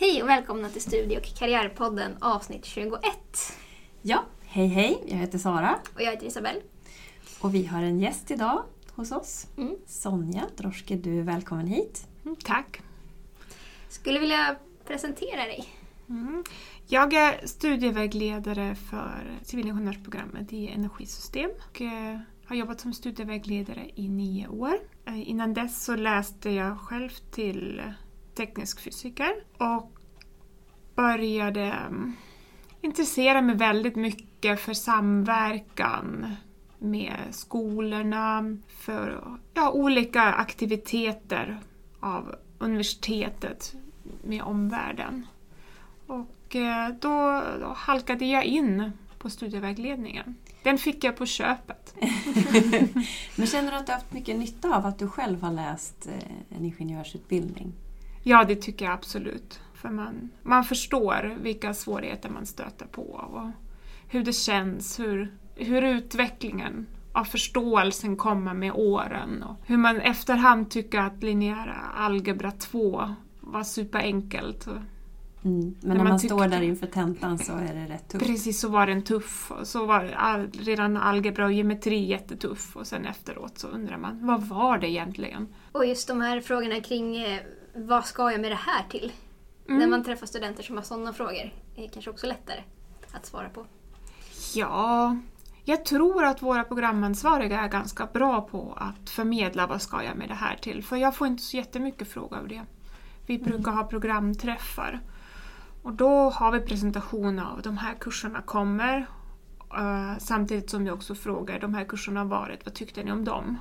Hej och välkomna till Studie och karriärpodden avsnitt 21. Ja, hej hej, jag heter Sara Och jag heter Isabelle. och vi har en gäst idag hos oss. Mm. Sonja Droske, du är välkommen hit. Tack. Skulle vilja presentera dig. Mm. Jag är studievägledare för civilingenjörsprogrammet i energisystem och eh, har jobbat som studievägledare i nio år. Eh, Innan dess så läste jag själv till teknisk fysiker och började mm, intressera mig väldigt mycket för samverkan med skolorna, för ja, olika aktiviteter av universitetet med omvärlden. Och eh, då, då halkade jag in på studievägledningen. Den fick jag på köpet. Men känner du att du har haft mycket nytta av att du själv har läst eh, en ingenjörsutbildning? Ja, det tycker jag absolut. För man, man förstår vilka svårigheter man stöter på och hur det känns, hur, hur utvecklingen av förståelsen kommer med åren och hur man efterhand tycker att linjära algebra 2 var superenkelt. Mm. Men När när man man tycker- står där inför tentan så är det rätt tufft. Precis så var den tuff. Så var all, redan algebra och geometri jättetuff och sen efteråt så undrar man, vad var det egentligen? Och just de här frågorna kring eh, vad ska jag med det här till? Mm. När man träffar studenter som har sådana frågor är kanske också lättare att svara på. Ja, jag tror att våra programansvariga är ganska bra på att förmedla vad ska jag med det här till. För jag får inte så jättemycket frågor av det. Vi brukar ha programträffar. Och då har vi presentation av de här kurserna kommer. eh, samtidigt som vi också frågar de här kurserna har varit, vad tyckte ni om dem?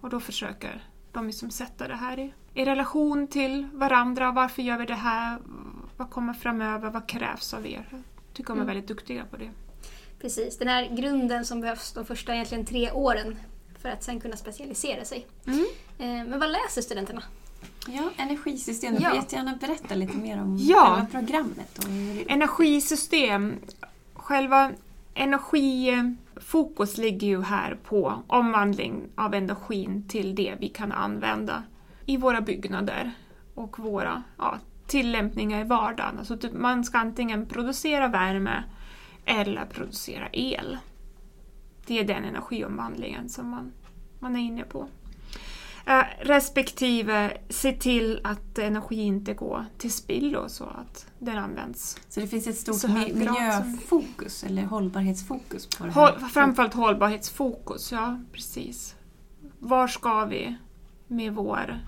Och då försöker de liksom sätta det här i, i relation till varandra. Varför gör vi det här? Vad kommer framöver? Vad krävs av er? Jag tycker de är Mm. väldigt duktiga på det. Precis, den här grunden som behövs de första egentligen tre åren för att sen kunna specialisera sig. Mm. Eh, Men vad läser studenterna? Ja, energisystem. Du Ja. får jättegärna berätta lite mer om Ja. programmet. Och hur... Energisystem. Själva energifokus ligger ju här på omvandling av energin till det vi kan använda i våra byggnader och våra ja, tillämpningar i vardagen. Alltså typ man ska antingen producera värme eller producera el. Det är den energiomvandlingen som man, man är inne på. Eh, respektive se till att energi inte går till spillo så att den används Så det finns ett stort Så hög mi- grad som- miljöfokus eller hållbarhetsfokus på det här? Håll, framförallt hållbarhetsfokus, ja precis. Var ska vi med vår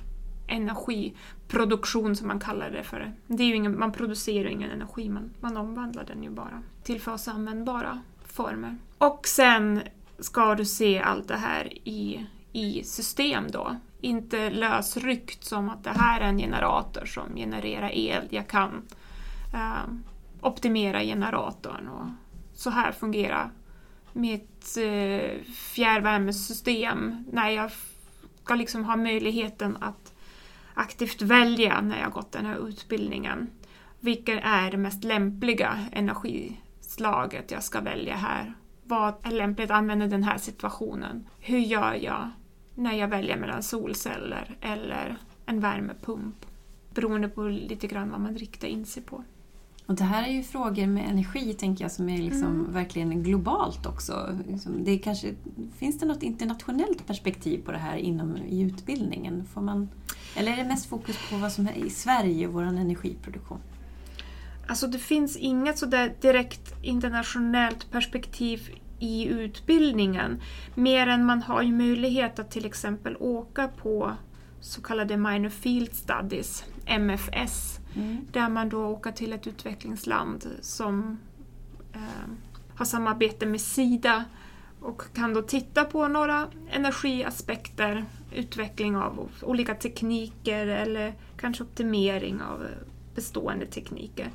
energiproduktion som man kallar det för? Det är ju ingen, man producerar ju ingen energi, man, man omvandlar den ju bara till för oss användbara former. Och sen ska du se allt det här i, i system då. Inte lösryckt som att det här är en generator som genererar el, jag kan eh, optimera generatorn och så här fungerar mitt eh, fjärrvärmesystem när jag ska liksom ha möjligheten att aktivt välja när jag gått den här utbildningen. Vilket är det mest lämpliga energislaget jag ska välja här? Vad är lämpligt att använda i den här situationen? Hur gör jag när jag väljer mellan solceller eller en värmepump? Beroende på lite grann vad man riktar in sig på. Och det här är ju frågor med energi tänker jag som är liksom Mm. verkligen globalt också. Liksom, Det kanske, finns det något internationellt perspektiv på det här inom i utbildningen? Får man, eller är det mest fokus på vad som är i Sverige, vår energiproduktion? Alltså det finns inget sådär direkt internationellt perspektiv i utbildningen. Mer än man har ju möjlighet att till exempel åka på så kallade Minor Field Studies, MFS, Mm. där man då åker till ett utvecklingsland som eh, har samarbete med Sida och kan då titta på några energiaspekter, utveckling av olika tekniker eller kanske optimering av bestående tekniker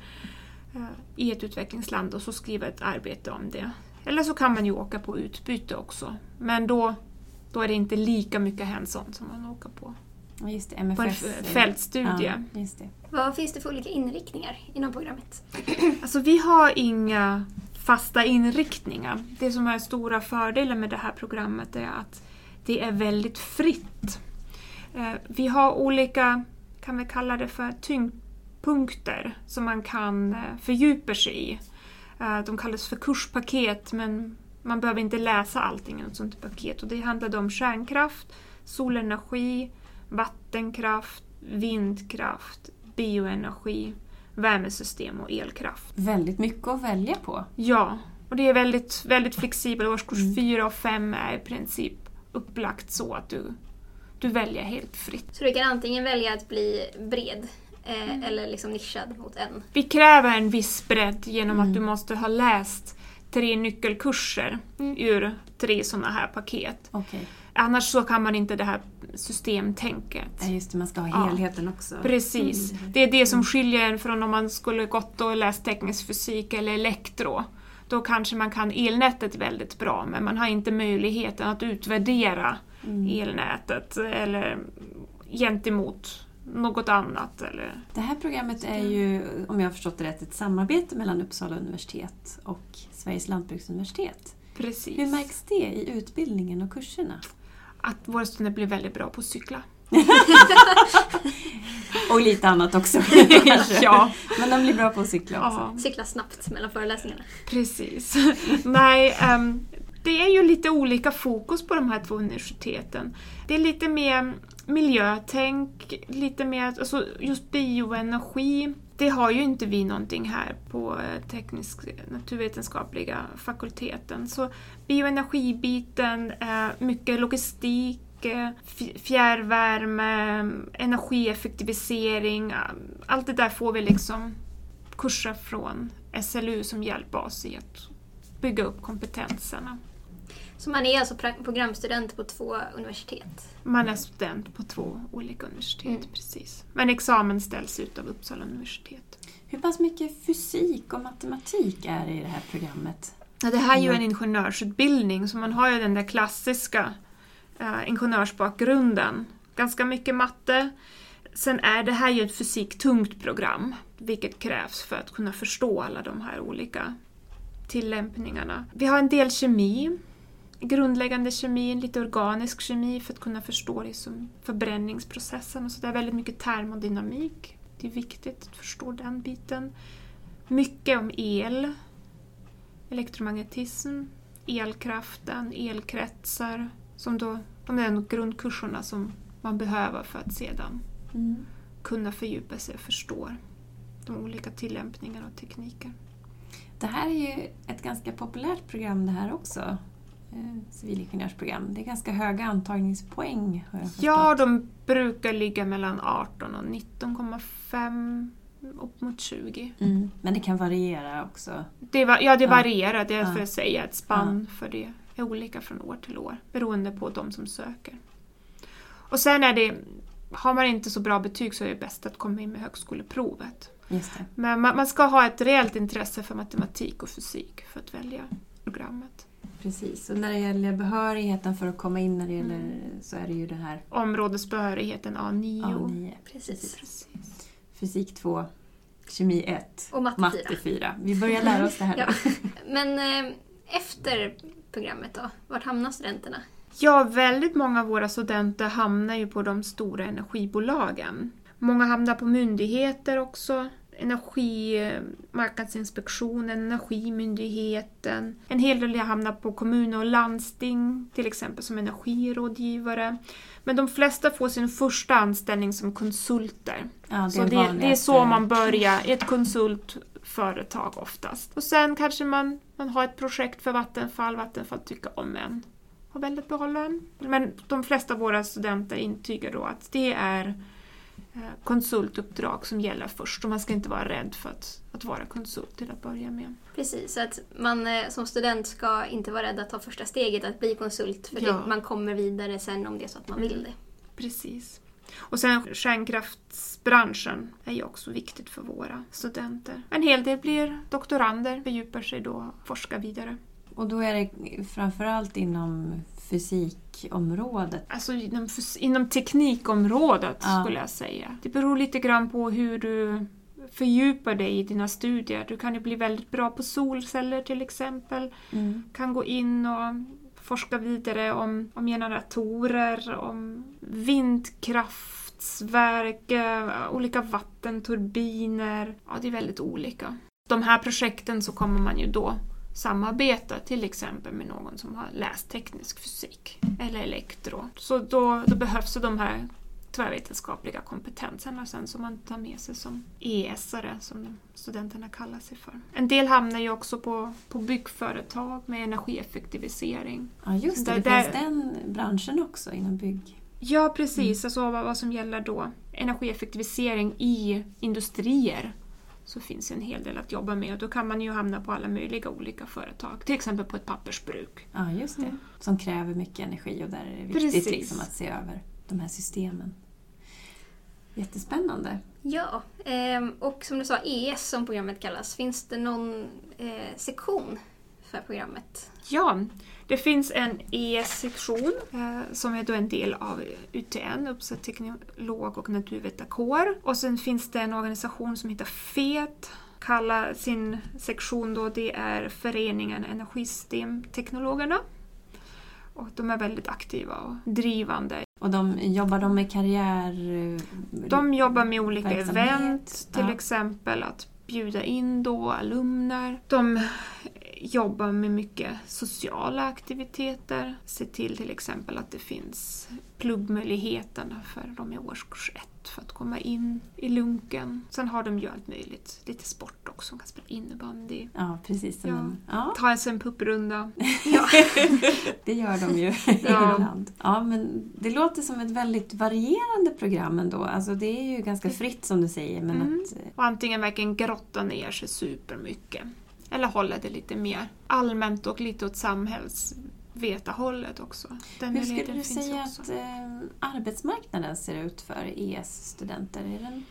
eh, i ett utvecklingsland och så skriva ett arbete om det. Eller så kan man ju åka på utbyte också, men då, då är det inte lika mycket hands-on som man åker på, Just det, på en fältstudie. Ja, just det. Vad finns det för olika inriktningar inom programmet? Alltså vi har inga fasta inriktningar. Det som är stora fördelen med det här programmet är att det är väldigt fritt. Eh, Vi har olika, kan vi kalla det för punkter som man kan eh, fördjupa sig i. Eh, De kallas för kurspaket men man behöver inte läsa allting i ett sånt paket. Och det handlade om kärnkraft, solenergi, vattenkraft, vindkraft, bioenergi, värmesystem och elkraft. Väldigt mycket att välja på. Ja, och det är väldigt, väldigt flexibelt. Årskurs Mm. 4 och 5 är i princip upplagt så att du, du väljer helt fritt. Så du kan antingen välja att bli bred eh, Mm. eller liksom nischad mot en. Vi kräver en viss bredd genom Mm. att du måste ha läst tre nyckelkurser ur tre sådana här paket. Okej. Annars så kan man inte det här systemtänket. Ja, just det, man ska ha Ja. helheten också. Precis. Mm. Det är det som skiljer från om man skulle gått och läst teknisk fysik eller elektro. Då kanske man kan elnätet väldigt bra men man har inte möjligheten att utvärdera Mm. elnätet eller gentemot något annat. Eller, Det här programmet är ju, om jag har förstått det rätt, ett samarbete mellan Uppsala universitet och Sveriges lantbruksuniversitet. precis. Hur märks det i utbildningen och kurserna? Att våra studenter blir väldigt bra på att cykla. Och lite annat också ja, Men de blir bra på att cykla också. ja, Cykla snabbt mellan föreläsningarna. precis. Nej, ehm, det är ju lite olika fokus på de här två universiteten. Det är lite mer miljötänk, lite mer, alltså just bioenergi. Det har ju inte vi någonting här på eh, teknisk naturvetenskapliga fakulteten. Så bioenergibiten, eh, mycket logistik, eh, fjärrvärme, energieffektivisering. Allt det där får vi liksom kurser från SLU som hjälper oss i att bygga upp kompetenserna. Så man är alltså programstudent på två universitet. Man är student på två olika universitet, Mm. precis. Men examen ställs ut av Uppsala universitet. Hur pass mycket fysik och matematik är det i det här programmet? Ja, det här är ju Mm. en ingenjörsutbildning, så man har ju den där klassiska uh, ingenjörsbakgrunden. Ganska mycket matte. Sen är det här ju ett fysiktungt program, vilket krävs för att kunna förstå alla de här olika tillämpningarna. Vi har en del kemi, grundläggande kemi, lite organisk kemi för att kunna förstå liksom förbränningsprocessen. Och så det är väldigt mycket termodynamik. Det är viktigt att förstå den biten. Mycket om el, elektromagnetism, elkraften, elkretsar. Som då, de är nog grundkurserna som man behöver för att sedan Mm. kunna fördjupa sig och förstå de olika tillämpningarna och tekniker. Det här är ju ett ganska populärt program det här också. Eh, Civilingenjörsprogram. Det är ganska höga antagningspoäng har jag förstått. Ja, de brukar ligga mellan 18 och 19,5 upp mot 20. Mm. Men det kan variera också. Det, va- ja, det varierar, det är för att säga ett spann för det är olika från år till år beroende på de som söker. Och sen är det, har man inte så bra betyg så är det bäst att komma in med högskoleprovet. Men man, man ska ha ett reellt intresse för matematik och fysik för att välja programmet. Precis. Och när det gäller behörigheten för att komma in när det gäller Mm. så är det ju den här Områdesbehörigheten A9. A9. Precis. Precis. Fysik 2, kemi 1, Och matte matte 4. 4. Vi börjar lära oss det här. Ja. Men eh, efter programmet då? Vart hamnar studenterna? Ja, väldigt många av våra studenter hamnar ju på de stora energibolagen. Många hamnar på myndigheter också. Energimarknadsinspektionen, Energimyndigheten. En hel del hamnar på kommuner och landsting, till exempel som energirådgivare. Men de flesta får sin första anställning som konsulter. Ja, det Så är det, det är så man börjar i ett konsultföretag oftast. Och sen kanske man, man har ett projekt för Vattenfall, Vattenfall tycker om en. Har väldigt bra lön. Men de flesta av våra studenter intygar då att det är konsultuppdrag som gäller först och man ska inte vara rädd för att, att vara konsult till att börja med. Precis, att man eh, som student ska inte vara rädd att ta första steget att bli konsult för Ja. man kommer vidare sen om det är så att man vill det. Precis. Och sen kärnkraftsbranschen är ju också viktigt för våra studenter. En hel del blir doktorander, fördjupar sig då och forskar vidare. Och då är det framförallt inom fysikområdet. Alltså inom, inom teknikområdet Ja. skulle jag säga. Det beror lite grann på hur du fördjupar dig i dina studier. Du kan ju bli väldigt bra på solceller till exempel. Mm. Kan gå in och forska vidare om, om generatorer, om kraftsverk, eh, olika vattenturbiner. Ja, det är väldigt olika. De här projekten så kommer man ju då samarbeta till exempel med någon som har läst teknisk fysik eller elektro. Så då, då behövs de här tvärvetenskapliga kompetenserna sen som man tar med sig som ESare, som studenterna kallar sig för. En del hamnar ju också på, på byggföretag med energieffektivisering. Ja, just det. Där- Det där- finns den branschen också inom bygg. Ja, precis. Alltså vad, vad som gäller då energieffektivisering i industrier så finns det en hel del att jobba med och då kan man ju hamna på alla möjliga olika företag. Till exempel på ett pappersbruk. Ja, just det. Mm. Som kräver mycket energi och där är det viktigt liksom, att se över de här systemen. Jättespännande. Ja, ehm, och som du sa, ES som programmet kallas. Finns det någon eh, sektion för programmet? Ja, det finns en ES-sektion eh, som är då en del av UTN, Uppsala teknolog och naturvetarkår. Och sen finns det en organisation som heter FET, kallar sin sektion då, det är Föreningen Energisystemteknologerna. Och de är väldigt aktiva och drivande. Och de, jobbar de med karriär... eh, De jobbar med olika Verksamhet, event, till ja. exempel att bjuda in då alumner. De jobbar med mycket sociala aktiviteter. Se till till exempel att det finns pluggmöjligheterna för de i årskurs ett för att komma in i lunken. Sen har de ju allt möjligt, lite sport också, de kan spela innebandy. Ja, precis. Som Ja. En, ja, Ta sig en pupprunda. det gör de ju Ja. ibland. Ja, men det låter som ett väldigt varierande program ändå. Alltså, det är ju ganska fritt som du säger. Men Mm. att, eh, Och antingen verkligen grotta ner sig supermycket. Eller hålla det lite mer allmänt och lite åt samhällsvetarhållet också. Den hur skulle du finns säga också. att eh, arbetsmarknaden ser ut för ES-studenter? Den...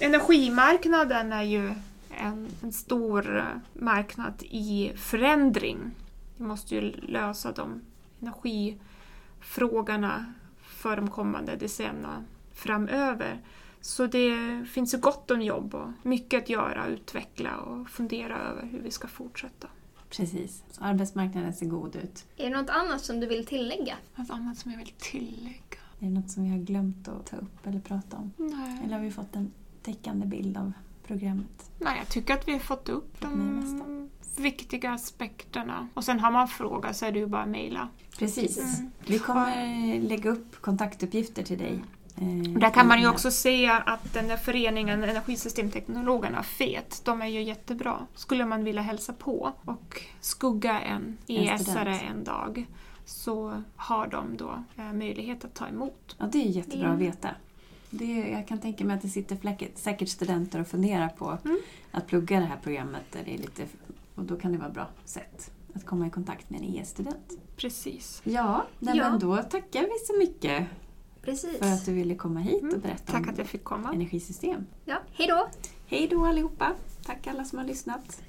Energimarknaden är ju en, en stor marknad i förändring. Vi måste ju lösa de energifrågorna för de kommande decennierna framöver. Så det finns ju gott om jobb och mycket att göra, utveckla och fundera över hur vi ska fortsätta. Precis. Så arbetsmarknaden ser god ut. Är det något annat som du vill tillägga? Något annat som jag vill tillägga? Är det något som vi har glömt att ta upp eller prata om? Nej. Eller har vi fått en täckande bild av programmet? Nej, jag tycker att vi har fått upp de viktiga aspekterna. Och sen har man frågor så är det ju bara att mejla. Precis. Mm. Vi kommer lägga upp kontaktuppgifter till dig. Eh, Där kan man ju också se att den där föreningen Energisystemteknologerna, FET, de är ju jättebra. Skulle man vilja hälsa på och skugga en ESare student. en dag så har de då eh, möjlighet att ta emot. Ja, det är jättebra Mm. att veta. Det, jag kan tänka mig att det sitter fläck- säkert studenter och funderar på Mm. att plugga det här programmet. Där det är lite, och då kan det vara ett bra sätt att komma i kontakt med en ES-student. Precis. Ja, Ja. men då tackar vi så mycket Precis. för att du ville komma hit och Mm. berätta Tack om att jag fick komma. energisystem. Ja, hej då! Hej då allihopa! Tack alla som har lyssnat.